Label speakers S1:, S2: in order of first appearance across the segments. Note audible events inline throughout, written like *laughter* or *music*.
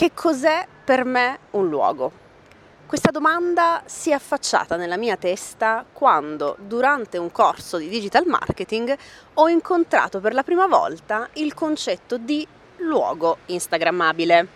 S1: Che cos'è per me un luogo? Questa domanda si è affacciata nella mia testa quando, durante un corso di digital marketing, ho incontrato per la prima volta il concetto di luogo instagrammabile,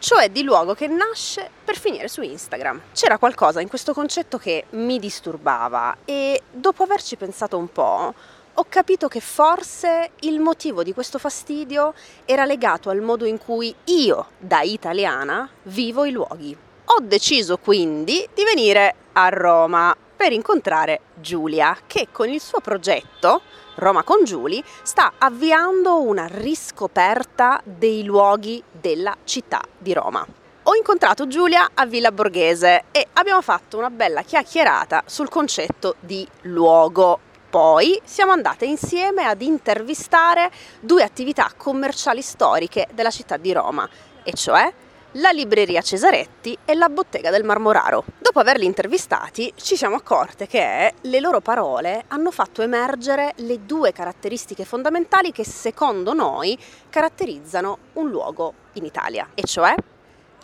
S1: cioè di luogo che nasce per finire su Instagram. C'era qualcosa in questo concetto che mi disturbava e dopo averci pensato un po', ho capito che forse il motivo di questo fastidio era legato al modo in cui io, da italiana, vivo i luoghi. Ho deciso quindi di venire a Roma per incontrare Giulia, che con il suo progetto Roma con Giuli sta avviando una riscoperta dei luoghi della città di Roma. Ho incontrato Giulia a Villa Borghese e abbiamo fatto una bella chiacchierata sul concetto di luogo poi siamo andate insieme ad intervistare due attività commerciali storiche della città di Roma, e cioè la libreria Cesaretti e la bottega del Marmoraro. Dopo averli intervistati ci siamo accorte che le loro parole hanno fatto emergere le due caratteristiche fondamentali che secondo noi caratterizzano un luogo in Italia, e cioè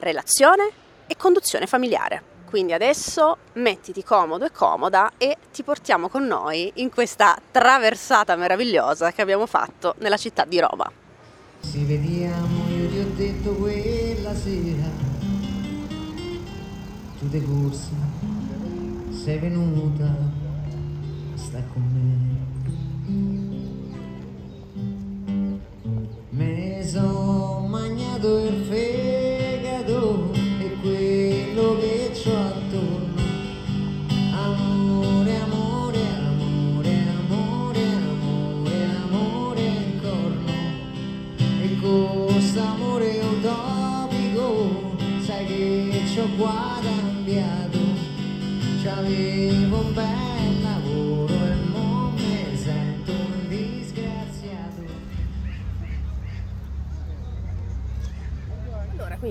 S1: relazione e conduzione familiare. Quindi adesso mettiti comodo e comoda e ti portiamo con noi in questa traversata meravigliosa che abbiamo fatto nella città di Roma.
S2: Ci vediamo, io ti ho detto quella sera, tu te corsa, sei venuta, sta con me.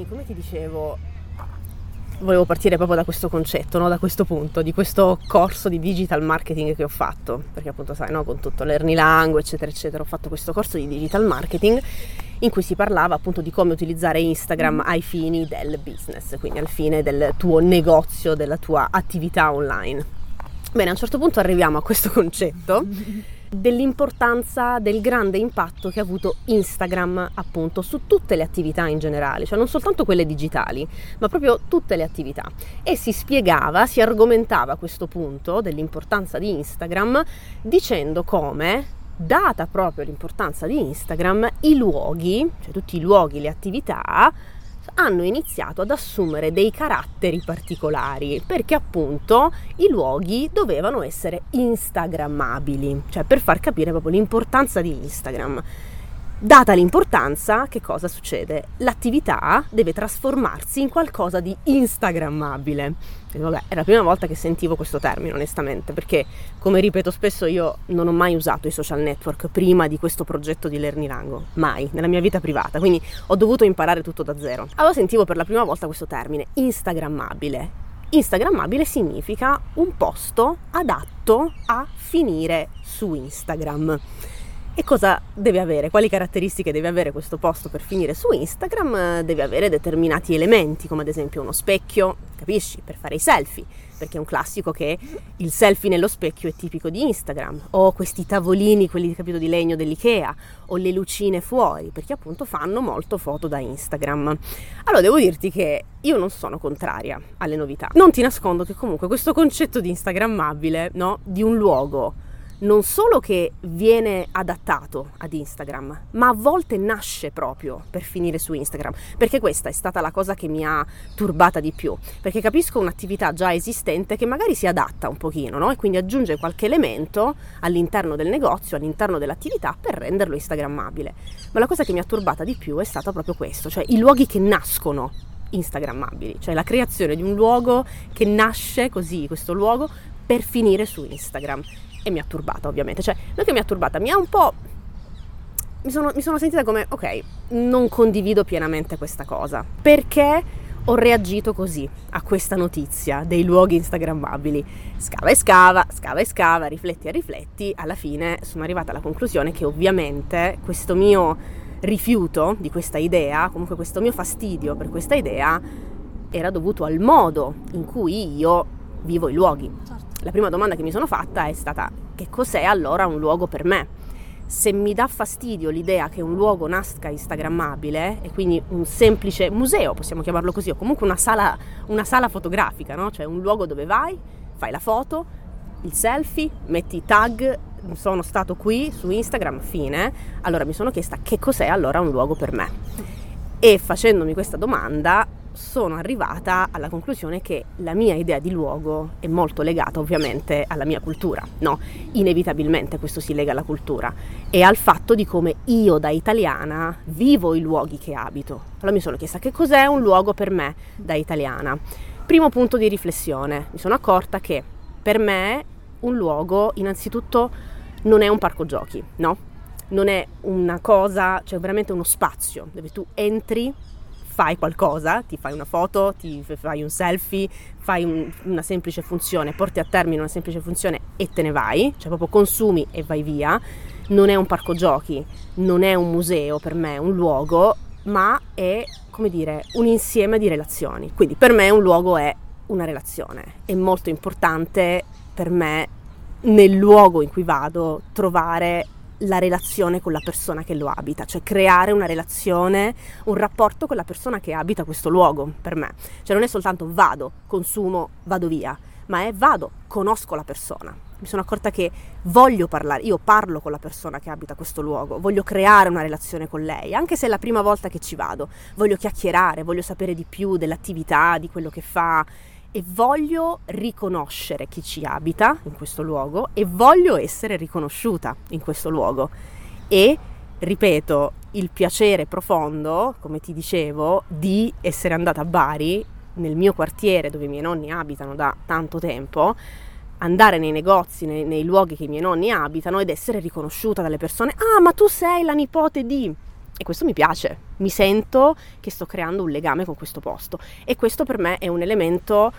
S1: Come ti dicevo volevo partire proprio da questo concetto, no? da questo punto, di questo corso di digital marketing che ho fatto, perché appunto sai, no? con tutto l'Ernie Lango, eccetera, eccetera, ho fatto questo corso di digital marketing in cui si parlava appunto di come utilizzare Instagram ai fini del business, quindi al fine del tuo negozio, della tua attività online. Bene, a un certo punto arriviamo a questo concetto dell'importanza del grande impatto che ha avuto Instagram appunto su tutte le attività in generale, cioè non soltanto quelle digitali, ma proprio tutte le attività. E si spiegava, si argomentava questo punto dell'importanza di Instagram dicendo come data proprio l'importanza di Instagram, i luoghi, cioè tutti i luoghi, le attività, hanno iniziato ad assumere dei caratteri particolari perché appunto i luoghi dovevano essere instagrammabili, cioè per far capire proprio l'importanza di Instagram. Data l'importanza, che cosa succede? L'attività deve trasformarsi in qualcosa di instagrammabile. E vabbè, è la prima volta che sentivo questo termine, onestamente, perché, come ripeto spesso, io non ho mai usato i social network prima di questo progetto di Lernirango, mai, nella mia vita privata, quindi ho dovuto imparare tutto da zero. Allora sentivo per la prima volta questo termine, instagrammabile. Instagrammabile significa un posto adatto a finire su Instagram. E cosa deve avere? Quali caratteristiche deve avere questo posto per finire su Instagram? Deve avere determinati elementi, come ad esempio uno specchio, capisci? Per fare i selfie, perché è un classico che il selfie nello specchio è tipico di Instagram, o questi tavolini, quelli capito di legno dell'IKEA, o le lucine fuori, perché appunto fanno molto foto da Instagram. Allora devo dirti che io non sono contraria alle novità. Non ti nascondo che comunque questo concetto di Instagrammabile, no? Di un luogo non solo che viene adattato ad Instagram, ma a volte nasce proprio per finire su Instagram, perché questa è stata la cosa che mi ha turbata di più, perché capisco un'attività già esistente che magari si adatta un pochino, no? E quindi aggiunge qualche elemento all'interno del negozio, all'interno dell'attività per renderlo instagrammabile. Ma la cosa che mi ha turbata di più è stato proprio questo, cioè i luoghi che nascono instagrammabili, cioè la creazione di un luogo che nasce così, questo luogo per finire su Instagram e mi ha turbata ovviamente, cioè non che mi ha turbata, mi ha un po'... Mi sono, mi sono sentita come, ok, non condivido pienamente questa cosa, perché ho reagito così a questa notizia dei luoghi instagrammabili. Scava e scava, scava e scava, rifletti e rifletti, alla fine sono arrivata alla conclusione che ovviamente questo mio rifiuto di questa idea, comunque questo mio fastidio per questa idea, era dovuto al modo in cui io vivo i luoghi. La prima domanda che mi sono fatta è stata che cos'è allora un luogo per me? Se mi dà fastidio l'idea che un luogo nasca instagrammabile e quindi un semplice museo, possiamo chiamarlo così, o comunque una sala, una sala fotografica, no? cioè un luogo dove vai, fai la foto, il selfie, metti i tag, sono stato qui su Instagram, fine. Allora mi sono chiesta che cos'è allora un luogo per me. E facendomi questa domanda sono arrivata alla conclusione che la mia idea di luogo è molto legata ovviamente alla mia cultura, no? Inevitabilmente questo si lega alla cultura e al fatto di come io da italiana vivo i luoghi che abito. Allora mi sono chiesta che cos'è un luogo per me da italiana. Primo punto di riflessione, mi sono accorta che per me un luogo innanzitutto non è un parco giochi, no? Non è una cosa, cioè veramente uno spazio dove tu entri fai qualcosa, ti fai una foto, ti fai un selfie, fai un, una semplice funzione, porti a termine una semplice funzione e te ne vai, cioè proprio consumi e vai via. Non è un parco giochi, non è un museo per me, un luogo, ma è, come dire, un insieme di relazioni. Quindi per me un luogo è una relazione. È molto importante per me nel luogo in cui vado trovare la relazione con la persona che lo abita, cioè creare una relazione, un rapporto con la persona che abita questo luogo per me. Cioè non è soltanto vado, consumo, vado via, ma è vado, conosco la persona. Mi sono accorta che voglio parlare, io parlo con la persona che abita questo luogo, voglio creare una relazione con lei, anche se è la prima volta che ci vado, voglio chiacchierare, voglio sapere di più dell'attività, di quello che fa e voglio riconoscere chi ci abita in questo luogo e voglio essere riconosciuta in questo luogo. E, ripeto, il piacere profondo, come ti dicevo, di essere andata a Bari, nel mio quartiere dove i miei nonni abitano da tanto tempo, andare nei negozi, nei, nei luoghi che i miei nonni abitano ed essere riconosciuta dalle persone, ah ma tu sei la nipote di... E questo mi piace, mi sento che sto creando un legame con questo posto e questo per me è un elemento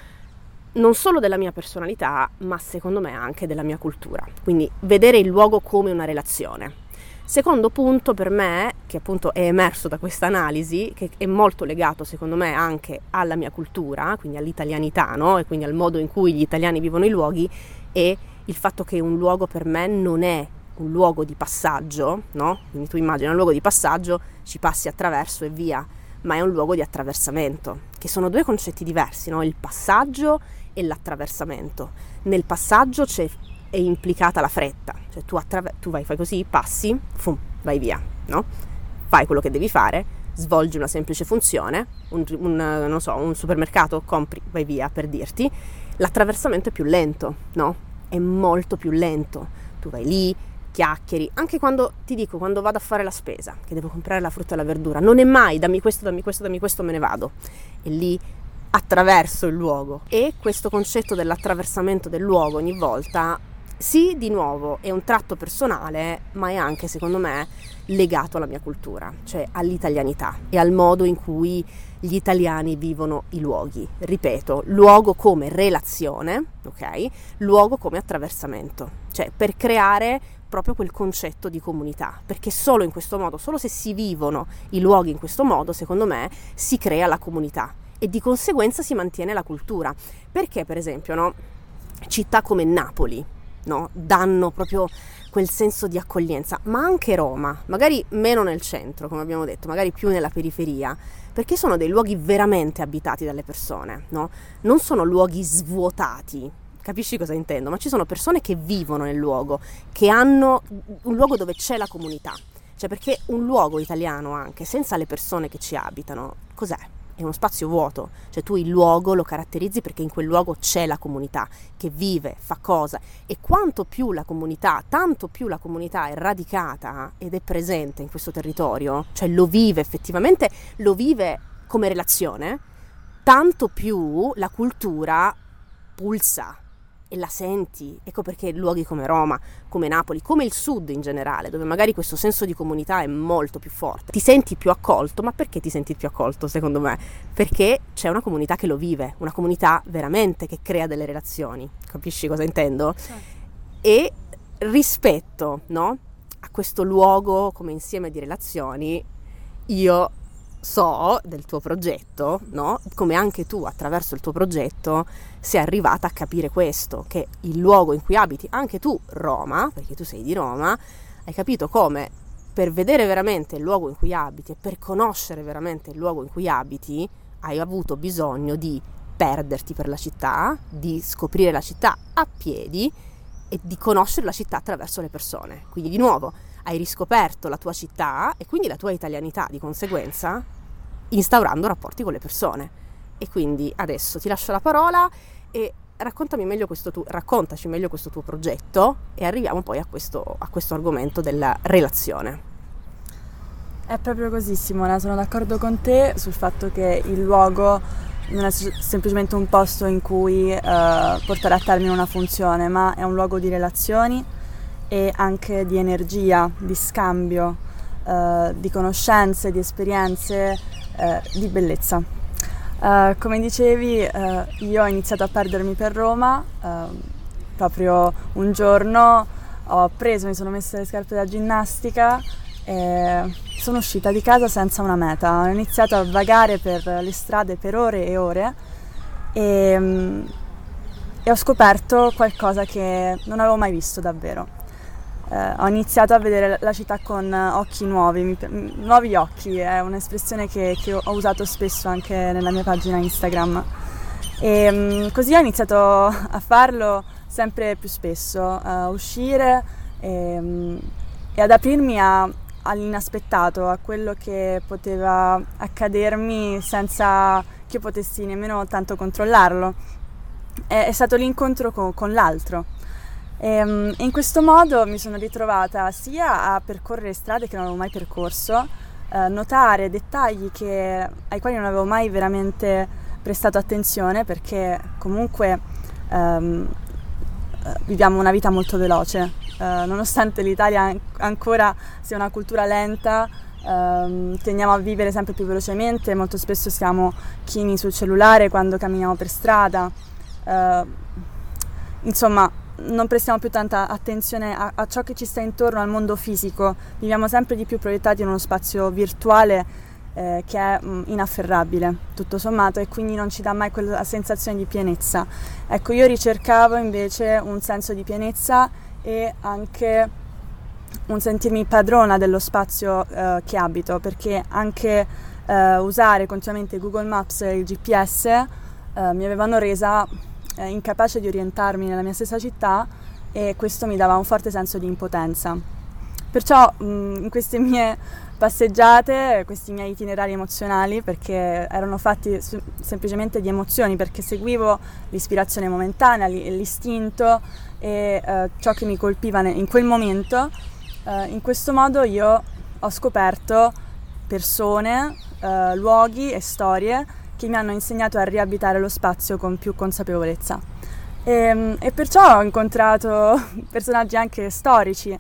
S1: non solo della mia personalità, ma secondo me anche della mia cultura. Quindi vedere il luogo come una relazione. Secondo punto per me, che appunto è emerso da questa analisi, che è molto legato secondo me anche alla mia cultura, quindi all'italianità, no? e quindi al modo in cui gli italiani vivono i luoghi, è il fatto che un luogo per me non è un luogo di passaggio, no? Quindi tu immagini un luogo di passaggio, ci passi attraverso e via, ma è un luogo di attraversamento, che sono due concetti diversi, no? Il passaggio e l'attraversamento. Nel passaggio è implicata la fretta, cioè tu, attraver- tu vai, fai così, passi, fum, vai via, no? Fai quello che devi fare, svolgi una semplice funzione, un, un, so, un supermercato, compri, vai via per dirti. L'attraversamento è più lento, no? È molto più lento. Tu vai lì, chiacchieri, anche quando ti dico, quando vado a fare la spesa, che devo comprare la frutta e la verdura, non è mai dammi questo, dammi questo, dammi questo, me ne vado. E lì attraverso il luogo. E questo concetto dell'attraversamento del luogo ogni volta, sì, di nuovo, è un tratto personale, ma è anche, secondo me, legato alla mia cultura, cioè all'italianità e al modo in cui gli italiani vivono i luoghi. Ripeto, luogo come relazione, ok? Luogo come attraversamento, cioè per creare proprio quel concetto di comunità, perché solo in questo modo, solo se si vivono i luoghi in questo modo, secondo me, si crea la comunità e di conseguenza si mantiene la cultura. Perché, per esempio, no, città come Napoli no, danno proprio quel senso di accoglienza, ma anche Roma, magari meno nel centro, come abbiamo detto, magari più nella periferia, perché sono dei luoghi veramente abitati dalle persone, no? Non sono luoghi svuotati, capisci cosa intendo? Ma ci sono persone che vivono nel luogo, che hanno un luogo dove c'è la comunità. Cioè perché un luogo italiano anche, senza le persone che ci abitano, cos'è? è uno spazio vuoto, cioè tu il luogo lo caratterizzi perché in quel luogo c'è la comunità che vive, fa cosa e quanto più la comunità, tanto più la comunità è radicata ed è presente in questo territorio, cioè lo vive effettivamente, lo vive come relazione, tanto più la cultura pulsa, e la senti. Ecco perché luoghi come Roma, come Napoli, come il sud in generale, dove magari questo senso di comunità è molto più forte, ti senti più accolto, ma perché ti senti più accolto secondo me? Perché c'è una comunità che lo vive, una comunità veramente che crea delle relazioni, capisci cosa intendo? Certo. E rispetto, no? A questo luogo come insieme di relazioni io so del tuo progetto, no? Come anche tu attraverso il tuo progetto sei arrivata a capire questo, che il luogo in cui abiti, anche tu Roma, perché tu sei di Roma, hai capito come per vedere veramente il luogo in cui abiti e per conoscere veramente il luogo in cui abiti, hai avuto bisogno di perderti per la città, di scoprire la città a piedi e di conoscere la città attraverso le persone. Quindi di nuovo hai riscoperto la tua città e quindi la tua italianità di conseguenza instaurando rapporti con le persone. E quindi adesso ti lascio la parola e raccontami meglio questo tu, raccontaci meglio questo tuo progetto e arriviamo poi a questo, a questo argomento della relazione.
S3: È proprio così Simona, sono d'accordo con te sul fatto che il luogo non è semplicemente un posto in cui eh, portare a termine una funzione, ma è un luogo di relazioni e anche di energia, di scambio, eh, di conoscenze, di esperienze, eh, di bellezza. Uh, come dicevi, uh, io ho iniziato a perdermi per Roma, uh, proprio un giorno ho preso, mi sono messa le scarpe da ginnastica e sono uscita di casa senza una meta. Ho iniziato a vagare per le strade per ore e ore e, um, e ho scoperto qualcosa che non avevo mai visto davvero eh, ho iniziato a vedere la città con occhi nuovi, mi, nuovi occhi, è un'espressione che, che, ho usato spesso anche nella mia pagina Instagram. E um, così ho iniziato a farlo sempre più spesso, a uscire e, um, e ad aprirmi a, all'inaspettato, a quello che poteva accadermi senza che io potessi nemmeno tanto controllarlo. È, è stato l'incontro con, con l'altro e, um, in questo modo mi sono ritrovata sia a percorrere strade che non avevo mai percorso, eh, notare dettagli che, ai quali non avevo mai veramente prestato attenzione perché comunque um, viviamo una vita molto veloce, uh, nonostante l'Italia ancora sia una cultura lenta, um, tendiamo a vivere sempre più velocemente, molto spesso siamo chini sul cellulare quando camminiamo per strada. Uh, insomma, non prestiamo più tanta attenzione a, a, ciò che ci sta intorno al mondo fisico, viviamo sempre di più proiettati in uno spazio virtuale eh, che è mh, mm, inafferrabile, tutto sommato, e quindi non ci dà mai quella sensazione di pienezza. Ecco, io ricercavo invece un senso di pienezza e anche un sentirmi padrona dello spazio eh, che abito, perché anche eh, usare continuamente Google Maps e il GPS eh, mi avevano resa eh, incapace di orientarmi nella mia stessa città e questo mi dava un forte senso di impotenza. Perciò mh, in queste mie passeggiate, questi miei itinerari emozionali, perché erano fatti su- semplicemente di emozioni, perché seguivo l'ispirazione momentanea, l'istinto e eh, ciò che mi colpiva in quel momento, eh, in questo modo io ho scoperto persone, eh, luoghi e storie che mi hanno insegnato a riabitare lo spazio con più consapevolezza. E, ehm, e perciò ho incontrato *laughs* personaggi anche storici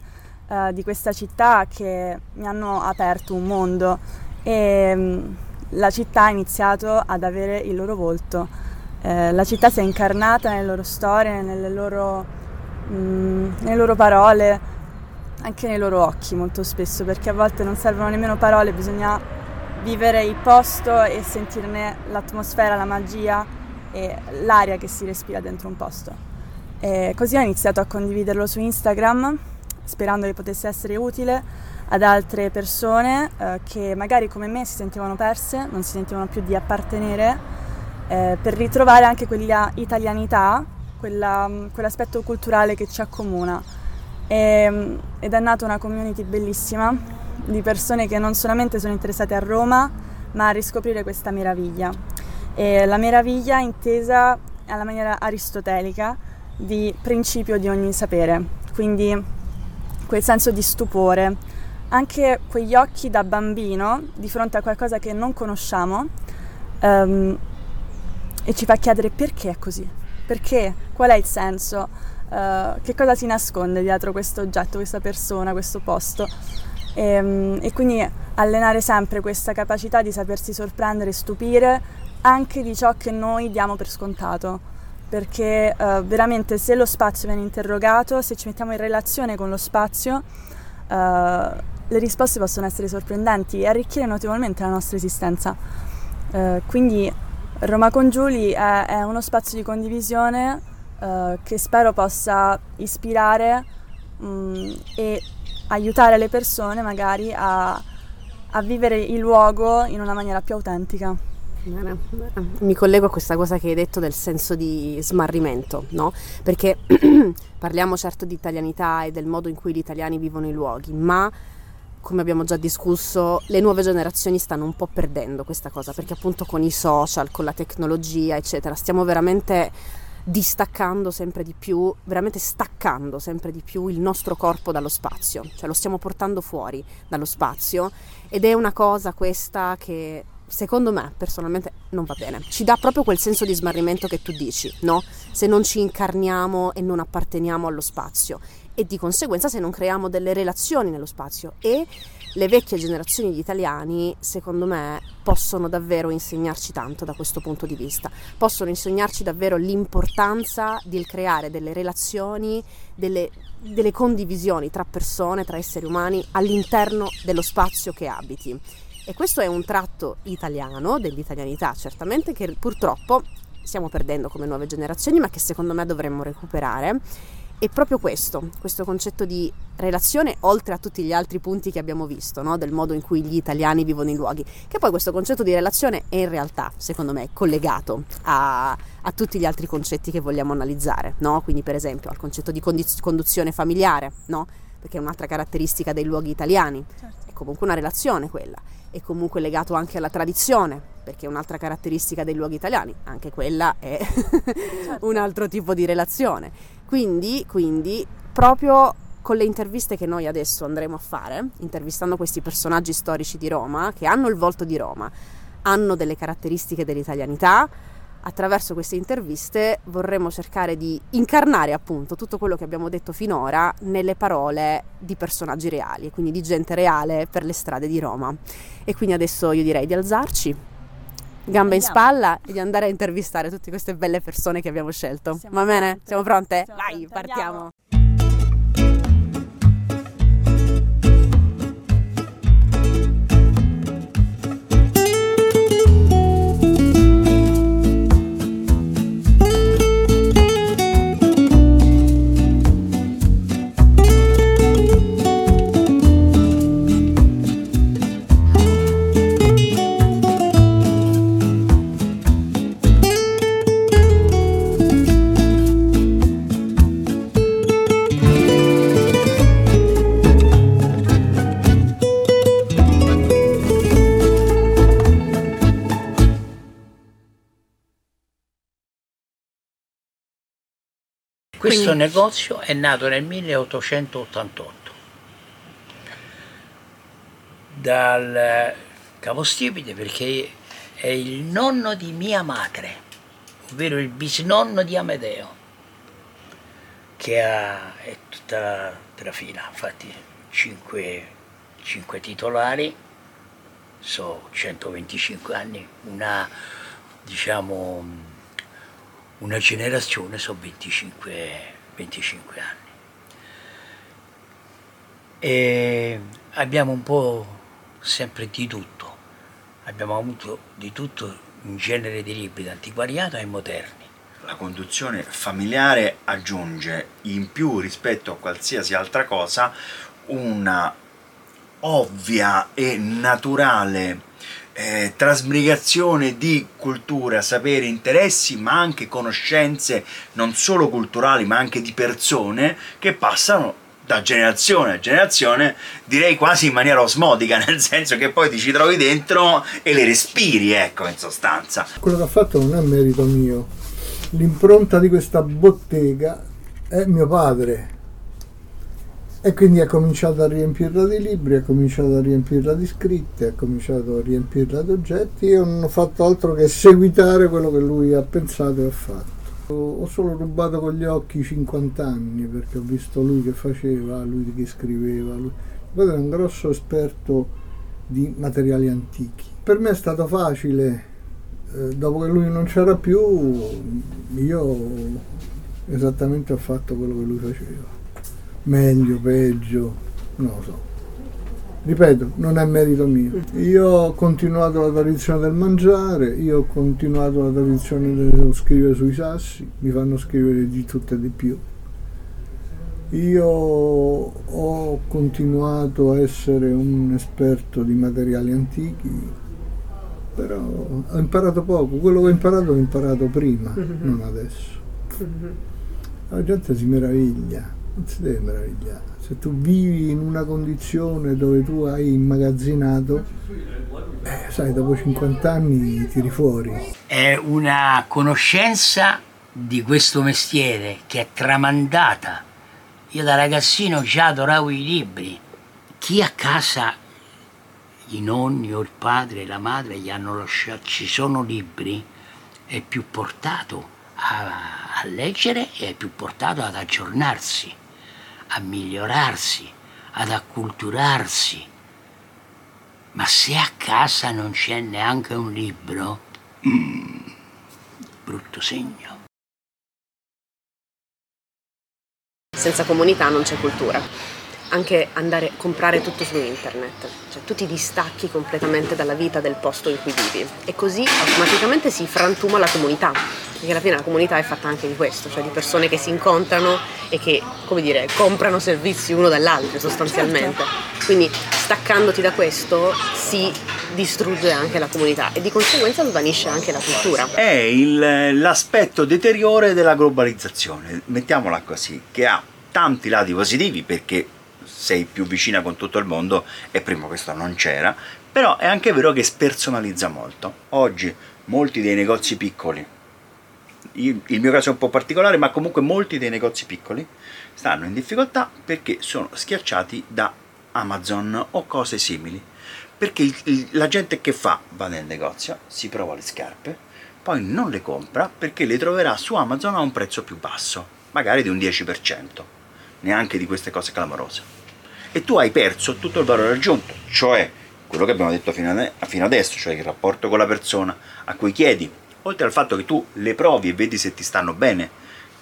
S3: eh, di questa città che mi hanno aperto un mondo e um, la città ha iniziato ad avere il loro volto. Eh, la città si è incarnata nelle loro storie, nelle loro, mm, nelle loro parole, anche nei loro occhi molto spesso, perché a volte non servono nemmeno parole, bisogna vivere il posto e sentirne l'atmosfera, la magia e l'aria che si respira dentro un posto. E così ho iniziato a condividerlo su Instagram sperando che potesse essere utile ad altre persone eh, che magari come me si sentivano perse, non si sentivano più di appartenere, eh, per ritrovare anche quella italianità, quella, quell'aspetto culturale che ci accomuna. E, ed è nata una community bellissima di persone che non solamente sono interessate a Roma, ma a riscoprire questa meraviglia. E la meraviglia intesa alla maniera aristotelica di principio di ogni sapere, quindi quel senso di stupore, anche quegli occhi da bambino di fronte a qualcosa che non conosciamo um, e ci fa chiedere perché è così, perché, qual è il senso, uh, che cosa si nasconde dietro questo oggetto, questa persona, questo posto. E, ehm, e quindi allenare sempre questa capacità di sapersi sorprendere e stupire anche di ciò che noi diamo per scontato perché uh, veramente se lo spazio viene interrogato, se ci mettiamo in relazione con lo spazio, uh, le risposte possono essere sorprendenti e arricchire notevolmente la nostra esistenza. Eh, quindi Roma con Giuli è, è, uno spazio di condivisione che spero possa ispirare mh, mm, e aiutare le persone magari a, a vivere il luogo in una maniera più autentica.
S1: Mi collego a questa cosa che hai detto del senso di smarrimento, no? Perché *clears throat* parliamo certo di italianità e del modo in cui gli italiani vivono i luoghi, ma come abbiamo già discusso, le nuove generazioni stanno un po' perdendo questa cosa, perché appunto con i social, con la tecnologia, eccetera, stiamo veramente distaccando sempre di più, veramente staccando sempre di più il nostro corpo dallo spazio, cioè lo stiamo portando fuori dallo spazio. Ed è una cosa questa che secondo me personalmente non va bene. Ci dà proprio quel senso di smarrimento che tu dici, no? Se non ci incarniamo e non apparteniamo allo spazio e di conseguenza se non creiamo delle relazioni nello spazio e le vecchie generazioni di italiani, secondo me, possono davvero insegnarci tanto da questo punto di vista. Possono insegnarci davvero l'importanza di creare delle relazioni, delle, delle condivisioni tra persone, tra esseri umani all'interno dello spazio che abiti. E questo è un tratto italiano, dell'italianità certamente, che purtroppo stiamo perdendo come nuove generazioni, ma che secondo me dovremmo recuperare è proprio questo, questo concetto di relazione, oltre a tutti gli altri punti che abbiamo visto, no? del modo in cui gli italiani vivono i luoghi, che poi questo concetto di relazione è in realtà, secondo me, collegato a, a tutti gli altri concetti che vogliamo analizzare, no? quindi per esempio al concetto di condiz- conduzione familiare, no? perché è un'altra caratteristica dei luoghi italiani, certo. Comunque una relazione quella, è comunque legato anche alla tradizione, perché è un'altra caratteristica dei luoghi italiani, anche quella è certo. *laughs* un altro tipo di relazione. Quindi, quindi, proprio con le interviste che noi adesso andremo a fare, intervistando questi personaggi storici di Roma, che hanno il volto di Roma, hanno delle caratteristiche dell'italianità, attraverso queste interviste vorremmo cercare di incarnare appunto tutto quello che abbiamo detto finora nelle parole di personaggi reali, quindi di gente reale per le strade di Roma. E quindi adesso io direi di alzarci, gamba in spalla e di andare a intervistare tutte queste belle persone che abbiamo scelto. Siamo Va bene? Pronte. Siamo pronte? Siamo Vai, pronte. partiamo.
S4: Questo Quindi... negozio è nato nel 1888 dal capostipite perché è il nonno di mia madre, ovvero il bisnonno di Amedeo, che ha, è tutta la, la fila, infatti 5, 5 titolari, so 125 anni, una diciamo una generazione sono 25, 25 anni. E abbiamo un po' sempre di tutto, abbiamo avuto di tutto un genere di libri, antiquariato ai moderni.
S5: La conduzione familiare aggiunge in più rispetto a qualsiasi altra cosa una ovvia e naturale eh, trasmigrazione di cultura, sapere, interessi, ma anche conoscenze non solo culturali, ma anche di persone che passano da generazione a generazione, direi quasi in maniera osmotica, *laughs* nel senso che poi ti ci trovi dentro e le respiri, ecco, in sostanza.
S6: Quello che ha fatto non è merito mio. L'impronta di questa bottega è mio padre, e quindi ha cominciato a riempirla di libri, ha cominciato a riempirla di scritte, ha cominciato a riempirla di oggetti e non ho fatto altro che seguitare quello che lui ha pensato e ha fatto. Ho solo rubato con gli occhi 50 anni perché ho visto lui che faceva, lui che scriveva. Lui. Poi era un grosso esperto di materiali antichi. Per me è stato facile, eh, dopo che lui non c'era più, io esattamente ho fatto quello che lui faceva meglio, peggio, non lo so. ripeto, non è merito mio. Io ho continuato la tradizione del mangiare, io ho continuato la tradizione dello scrivere sui sassi, mi fanno scrivere di tutto e di più. Io ho continuato a essere un esperto di materiali antichi, però ho imparato poco, quello che ho imparato l'ho imparato prima, non adesso. La gente si meraviglia, non si deve meravigliare. Se tu vivi in una condizione dove tu hai immagazzinato, eh, sai, dopo 50 anni tiri fuori.
S4: È una conoscenza di questo mestiere che è tramandata. Io da ragazzino già adoravo i libri. Chi a casa, i nonni o il padre e la madre gli hanno lasciato, ci sono libri, è più portato a, a leggere e è più portato ad aggiornarsi, a migliorarsi, ad acculturarsi. Ma se a casa non c'è neanche un libro, mm, brutto segno.
S1: Senza comunità non c'è cultura. Anche andare a comprare tutto su internet, cioè tu ti distacchi completamente dalla vita del posto in cui vivi. E così automaticamente si frantuma la comunità, perché alla fine la comunità è fatta anche di questo, cioè di persone che si incontrano e che, come dire, comprano servizi uno dall'altro sostanzialmente. Quindi staccandoti da questo si distrugge anche la comunità e di conseguenza svanisce anche la cultura.
S5: È il- l'aspetto deteriore della globalizzazione, mettiamola così, che ha tanti lati positivi perché sei più vicina con tutto il mondo e prima questo non c'era, però è anche vero che spersonalizza molto. Oggi molti dei negozi piccoli, il mio caso è un po' particolare, ma comunque molti dei negozi piccoli stanno in difficoltà perché sono schiacciati da Amazon o cose simili. Perché il- il- la gente che fa va nel negozio, si prova le scarpe, poi non le compra perché le troverà su Amazon a un prezzo più basso, magari di un 10%, neanche di queste cose clamorose. E tu hai perso tutto il valore aggiunto, cioè quello che abbiamo detto fino, ade- fino adesso, cioè il rapporto con la persona a cui chiedi, oltre al fatto che tu le provi e vedi se ti stanno bene,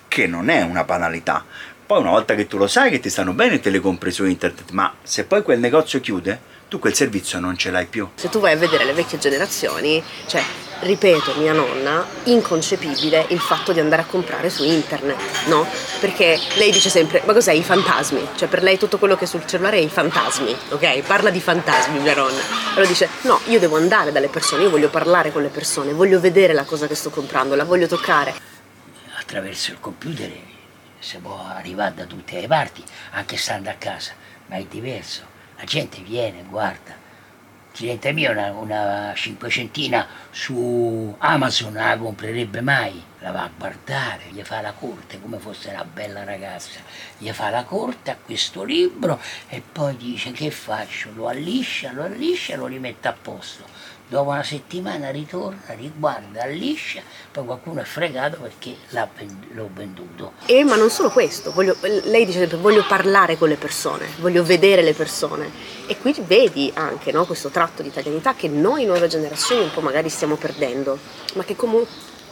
S5: che non è una banalità. Poi una volta che tu lo sai che ti stanno bene te le compri su internet, ma se poi quel negozio chiude, tu quel servizio non ce l'hai più.
S1: Se tu vai a vedere le vecchie generazioni, cioè, ripeto, mia nonna, inconcepibile il fatto di andare a comprare su internet, no? Perché lei dice sempre, ma cos'è i fantasmi? Cioè, per lei tutto quello che è sul cellulare è i fantasmi, ok? Parla di fantasmi, mia nonna. Allora dice, no, io devo andare dalle persone, io voglio parlare con le persone, voglio vedere la cosa che sto comprando, la voglio toccare.
S4: attraverso il computer si può arrivare da tutte le parti, anche stando a casa, ma è diverso. La gente viene, guarda. Cliente mio una, una cinquecentina su Amazon la comprerebbe mai, la va a guardare, gli fa la corte come fosse una bella ragazza, gli fa la corte a questo libro e poi dice che faccio? Lo alliscia, lo alliscia e lo rimette a posto. Dopo una settimana ritorna, riguarda, alliscia, poi qualcuno è fregato perché l'ho venduto.
S1: E ma non solo questo, voglio- lei dice sempre voglio parlare con le persone, voglio vedere le persone. E qui vedi anche no, questo tratto di italianità che noi nuove generazioni un po' magari stiamo perdendo, ma che comu-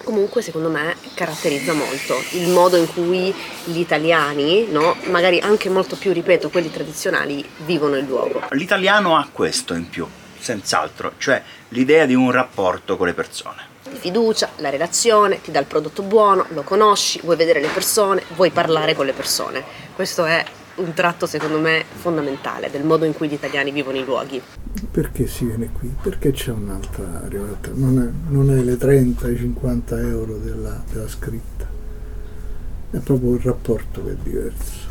S1: comunque secondo me caratterizza molto il modo in cui gli italiani, no, magari anche molto più, ripeto, quelli tradizionali, vivono il luogo.
S5: L'italiano ha questo in più, senz'altro, cioè l'idea di un rapporto con le persone.
S1: Di fiducia, la relazione, ti dà il prodotto buono, lo conosci, vuoi vedere le persone, vuoi parlare con le persone. Questo è un tratto secondo me fondamentale del modo in cui gli italiani vivono i luoghi.
S6: Perché si viene qui? Perché c'è un'altra realtà, non è, non è le 30, i 50 euro della, della scritta, è proprio il rapporto che è diverso.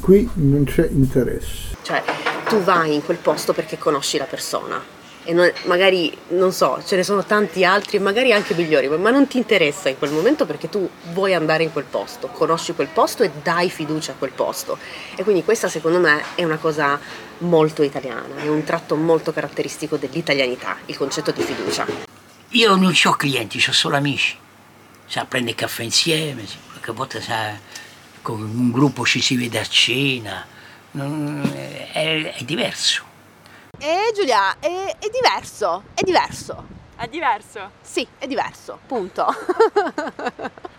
S6: Qui non c'è interesse.
S1: Cioè, tu vai in quel posto perché conosci la persona. E non- magari, non so, ce ne sono tanti altri, magari anche migliori, ma non ti interessa in quel momento perché tu vuoi andare in quel posto, conosci quel posto e dai fiducia a quel posto. E quindi questa secondo me è una cosa molto italiana, è un tratto molto caratteristico dell'italianità, il concetto di fiducia.
S4: Io non ho clienti, ho solo amici. Sa, prende caffè insieme, qualche volta sa, con un gruppo ci si vede a cena. Non- è, è diverso.
S1: E Giulia, è, è diverso, è diverso.
S3: È diverso.
S1: Sì, è diverso, punto. *laughs*